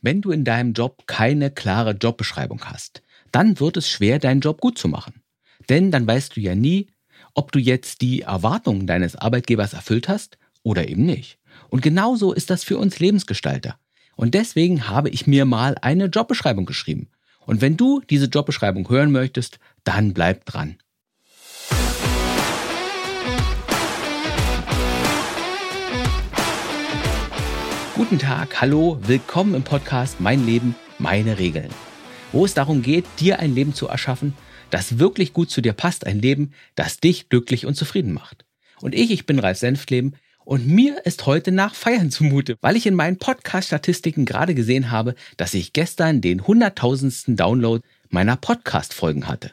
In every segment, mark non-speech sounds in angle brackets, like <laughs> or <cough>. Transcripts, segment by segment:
Wenn du in deinem Job keine klare Jobbeschreibung hast, dann wird es schwer, deinen Job gut zu machen. Denn dann weißt du ja nie, ob du jetzt die Erwartungen deines Arbeitgebers erfüllt hast oder eben nicht. Und genauso ist das für uns Lebensgestalter. Und deswegen habe ich mir mal eine Jobbeschreibung geschrieben. Und wenn du diese Jobbeschreibung hören möchtest, dann bleib dran. Guten Tag, hallo, willkommen im Podcast Mein Leben, meine Regeln. Wo es darum geht, dir ein Leben zu erschaffen, das wirklich gut zu dir passt, ein Leben, das dich glücklich und zufrieden macht. Und ich, ich bin Ralf Senftleben und mir ist heute nach Feiern zumute, weil ich in meinen Podcast-Statistiken gerade gesehen habe, dass ich gestern den hunderttausendsten Download meiner Podcast-Folgen hatte.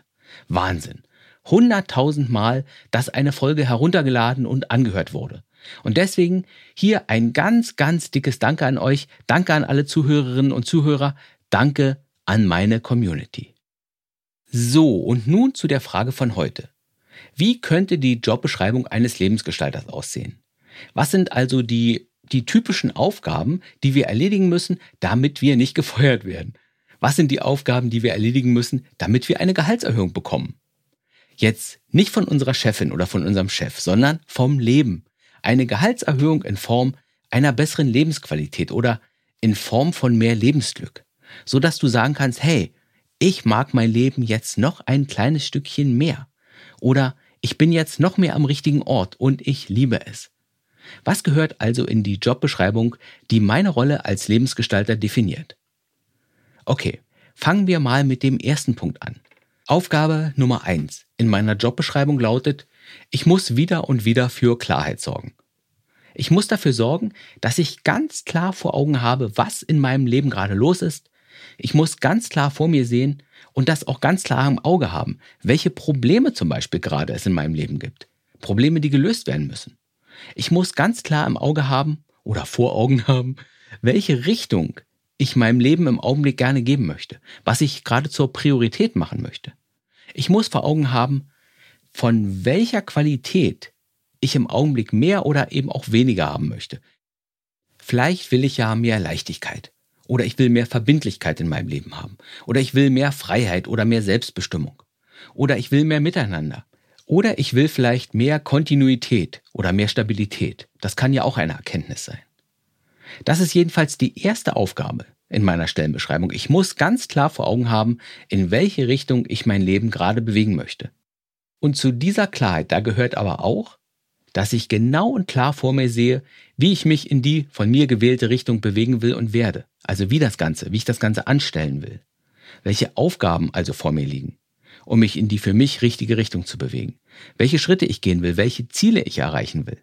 Wahnsinn. Hunderttausend Mal, dass eine Folge heruntergeladen und angehört wurde. Und deswegen hier ein ganz, ganz dickes Danke an euch. Danke an alle Zuhörerinnen und Zuhörer. Danke an meine Community. So, und nun zu der Frage von heute. Wie könnte die Jobbeschreibung eines Lebensgestalters aussehen? Was sind also die, die typischen Aufgaben, die wir erledigen müssen, damit wir nicht <laughs> gefeuert werden? Was sind die Aufgaben, die wir erledigen müssen, damit wir eine Gehaltserhöhung bekommen? Jetzt nicht von unserer Chefin oder von unserem Chef, sondern vom Leben. Eine Gehaltserhöhung in Form einer besseren Lebensqualität oder in Form von mehr Lebensglück, so dass du sagen kannst, hey, ich mag mein Leben jetzt noch ein kleines Stückchen mehr oder ich bin jetzt noch mehr am richtigen Ort und ich liebe es. Was gehört also in die Jobbeschreibung, die meine Rolle als Lebensgestalter definiert? Okay, fangen wir mal mit dem ersten Punkt an. Aufgabe Nummer eins in meiner Jobbeschreibung lautet, ich muss wieder und wieder für Klarheit sorgen. Ich muss dafür sorgen, dass ich ganz klar vor Augen habe, was in meinem Leben gerade los ist. Ich muss ganz klar vor mir sehen und das auch ganz klar im Auge haben, welche Probleme zum Beispiel gerade es in meinem Leben gibt. Probleme, die gelöst werden müssen. Ich muss ganz klar im Auge haben oder vor Augen <laughs> haben, welche Richtung ich meinem Leben im Augenblick gerne geben möchte, was ich gerade zur Priorität machen möchte. Ich muss vor Augen haben, von welcher Qualität ich im Augenblick mehr oder eben auch weniger haben möchte. Vielleicht will ich ja mehr Leichtigkeit oder ich will mehr Verbindlichkeit in meinem Leben haben oder ich will mehr Freiheit oder mehr Selbstbestimmung oder ich will mehr Miteinander oder ich will vielleicht mehr Kontinuität oder mehr Stabilität. Das kann ja auch eine Erkenntnis sein. Das ist jedenfalls die erste Aufgabe in meiner Stellenbeschreibung. Ich muss ganz klar vor Augen haben, in welche Richtung ich mein Leben gerade bewegen möchte. Und zu dieser Klarheit, da gehört aber auch, dass ich genau und klar vor mir sehe, wie ich mich in die von mir gewählte Richtung bewegen will und werde. Also wie das Ganze, wie ich das Ganze anstellen will. Welche Aufgaben also vor mir liegen, um mich in die für mich richtige Richtung zu bewegen. Welche Schritte ich gehen will, welche Ziele ich erreichen will.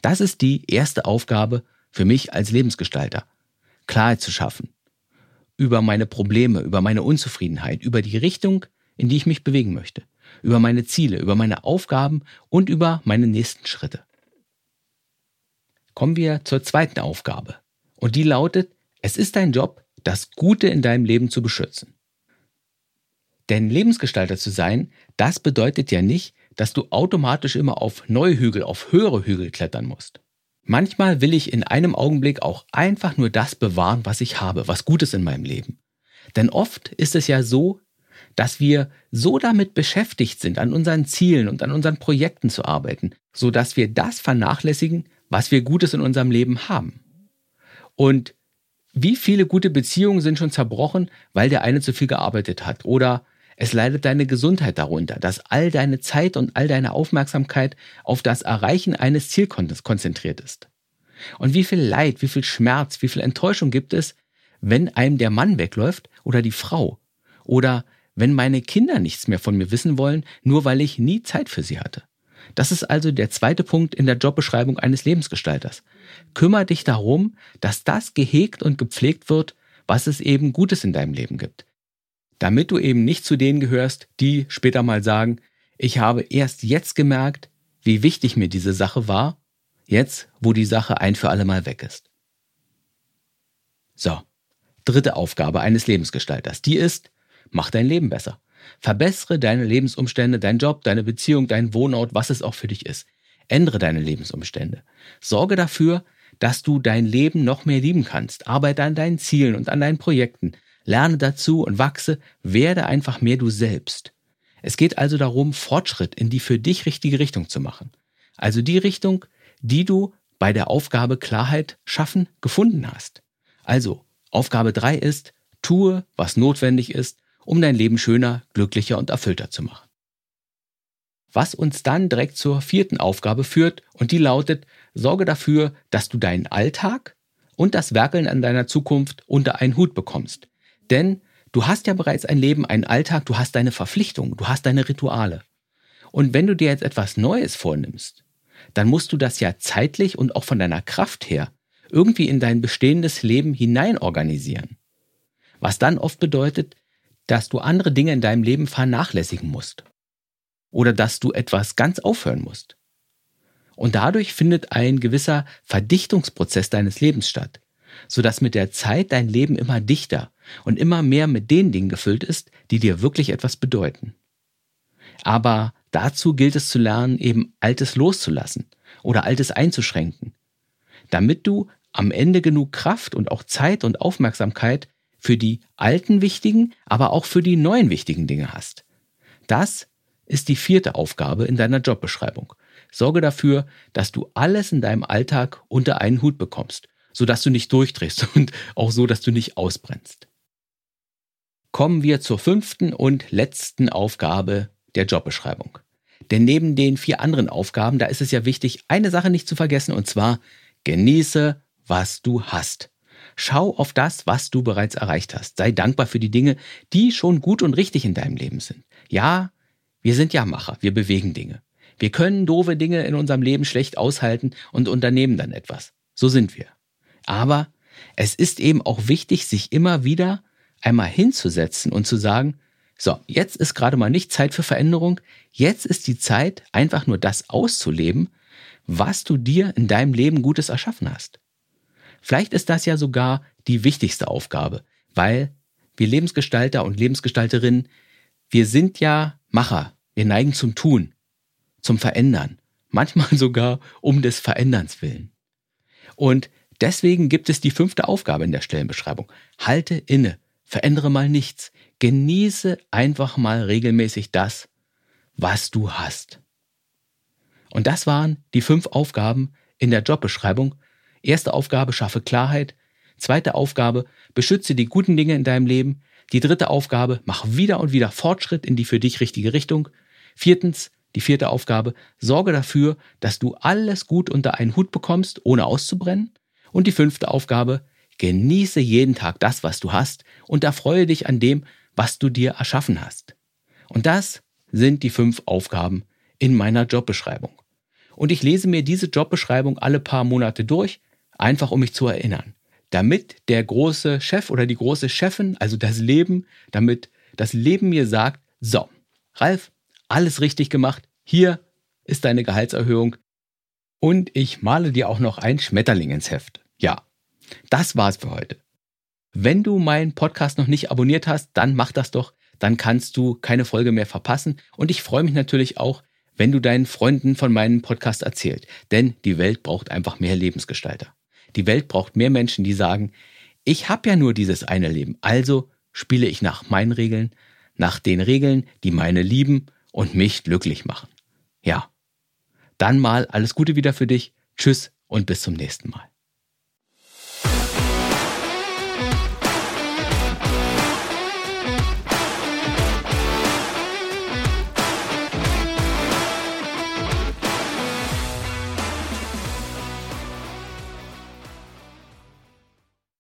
Das ist die erste Aufgabe für mich als Lebensgestalter. Klarheit zu schaffen. Über meine Probleme, über meine Unzufriedenheit, über die Richtung, in die ich mich bewegen möchte über meine Ziele, über meine Aufgaben und über meine nächsten Schritte. Kommen wir zur zweiten Aufgabe. Und die lautet, es ist dein Job, das Gute in deinem Leben zu beschützen. Denn Lebensgestalter zu sein, das bedeutet ja nicht, dass du automatisch immer auf neue Hügel, auf höhere Hügel klettern musst. Manchmal will ich in einem Augenblick auch einfach nur das bewahren, was ich habe, was Gutes in meinem Leben. Denn oft ist es ja so, dass wir so damit beschäftigt sind, an unseren Zielen und an unseren Projekten zu arbeiten, so dass wir das vernachlässigen, was wir Gutes in unserem Leben haben. Und wie viele gute Beziehungen sind schon zerbrochen, weil der eine zu viel gearbeitet hat? Oder es leidet deine Gesundheit darunter, dass all deine Zeit und all deine Aufmerksamkeit auf das Erreichen eines Zielkontes konzentriert ist. Und wie viel Leid, wie viel Schmerz, wie viel Enttäuschung gibt es, wenn einem der Mann wegläuft oder die Frau? Oder wenn meine Kinder nichts mehr von mir wissen wollen, nur weil ich nie Zeit für sie hatte. Das ist also der zweite Punkt in der Jobbeschreibung eines Lebensgestalters. Kümmer dich darum, dass das gehegt und gepflegt wird, was es eben Gutes in deinem Leben gibt. Damit du eben nicht zu denen gehörst, die später mal sagen, ich habe erst jetzt gemerkt, wie wichtig mir diese Sache war, jetzt, wo die Sache ein für alle Mal weg ist. So, dritte Aufgabe eines Lebensgestalters, die ist, Mach dein Leben besser. Verbessere deine Lebensumstände, dein Job, deine Beziehung, dein Wohnort, was es auch für dich ist. Ändere deine Lebensumstände. Sorge dafür, dass du dein Leben noch mehr lieben kannst. Arbeite an deinen Zielen und an deinen Projekten. Lerne dazu und wachse. Werde einfach mehr du selbst. Es geht also darum, Fortschritt in die für dich richtige Richtung zu machen. Also die Richtung, die du bei der Aufgabe Klarheit schaffen gefunden hast. Also, Aufgabe drei ist, tue, was notwendig ist, um dein Leben schöner, glücklicher und erfüllter zu machen. Was uns dann direkt zur vierten Aufgabe führt und die lautet, sorge dafür, dass du deinen Alltag und das Werkeln an deiner Zukunft unter einen Hut bekommst. Denn du hast ja bereits ein Leben, einen Alltag, du hast deine Verpflichtungen, du hast deine Rituale. Und wenn du dir jetzt etwas Neues vornimmst, dann musst du das ja zeitlich und auch von deiner Kraft her irgendwie in dein bestehendes Leben hinein organisieren. Was dann oft bedeutet, dass du andere Dinge in deinem Leben vernachlässigen musst. Oder dass du etwas ganz aufhören musst. Und dadurch findet ein gewisser Verdichtungsprozess deines Lebens statt, sodass mit der Zeit dein Leben immer dichter und immer mehr mit den Dingen gefüllt ist, die dir wirklich etwas bedeuten. Aber dazu gilt es zu lernen, eben Altes loszulassen oder Altes einzuschränken, damit du am Ende genug Kraft und auch Zeit und Aufmerksamkeit für die alten wichtigen, aber auch für die neuen wichtigen Dinge hast. Das ist die vierte Aufgabe in deiner Jobbeschreibung. Sorge dafür, dass du alles in deinem Alltag unter einen Hut bekommst, sodass du nicht durchdrehst <laughs> und auch so, dass du nicht ausbrennst. Kommen wir zur fünften und letzten Aufgabe der Jobbeschreibung. Denn neben den vier anderen Aufgaben, da ist es ja wichtig, eine Sache nicht zu vergessen, und zwar genieße was du hast. Schau auf das, was du bereits erreicht hast. Sei dankbar für die Dinge, die schon gut und richtig in deinem Leben sind. Ja, wir sind ja Macher, wir bewegen Dinge. Wir können doofe Dinge in unserem Leben schlecht aushalten und unternehmen dann etwas. So sind wir. Aber es ist eben auch wichtig, sich immer wieder einmal hinzusetzen und zu sagen, so, jetzt ist gerade mal nicht Zeit für Veränderung, jetzt ist die Zeit, einfach nur das auszuleben, was du dir in deinem Leben Gutes erschaffen hast. Vielleicht ist das ja sogar die wichtigste Aufgabe, weil wir Lebensgestalter und Lebensgestalterinnen, wir sind ja Macher. Wir neigen zum Tun, zum Verändern, manchmal <laughs> sogar um des Veränderns willen. Und deswegen gibt es die fünfte Aufgabe in der Stellenbeschreibung. Halte inne, verändere mal nichts, genieße einfach mal regelmäßig das, was du hast. Und das waren die fünf Aufgaben in der Jobbeschreibung Erste Aufgabe, schaffe Klarheit. Zweite Aufgabe, beschütze die guten Dinge in deinem Leben. Die dritte Aufgabe, mach wieder und wieder Fortschritt in die für dich richtige Richtung. Viertens, die vierte Aufgabe, sorge dafür, dass du alles gut unter einen Hut bekommst, ohne auszubrennen. Und die fünfte Aufgabe, genieße jeden Tag das, was du hast und erfreue dich an dem, was du dir erschaffen hast. Und das sind die fünf Aufgaben in meiner Jobbeschreibung. Und ich lese mir diese Jobbeschreibung alle paar Monate durch einfach um mich zu erinnern. Damit der große Chef oder die große Chefin, also das Leben, damit das Leben mir sagt, so, Ralf, alles richtig gemacht, hier ist deine Gehaltserhöhung und ich male dir auch noch ein Schmetterling ins Heft. Ja, das war's für heute. Wenn du meinen Podcast noch nicht abonniert hast, dann mach das doch, dann kannst du keine Folge mehr verpassen und ich freue mich natürlich auch, wenn du deinen Freunden von meinem Podcast erzählst, denn die Welt braucht einfach mehr Lebensgestalter. Die Welt braucht mehr Menschen, die sagen, ich habe ja nur dieses eine Leben, also spiele ich nach meinen Regeln, nach den Regeln, die meine lieben und mich glücklich machen. Ja. Dann mal alles Gute wieder für dich. Tschüss und bis zum nächsten Mal.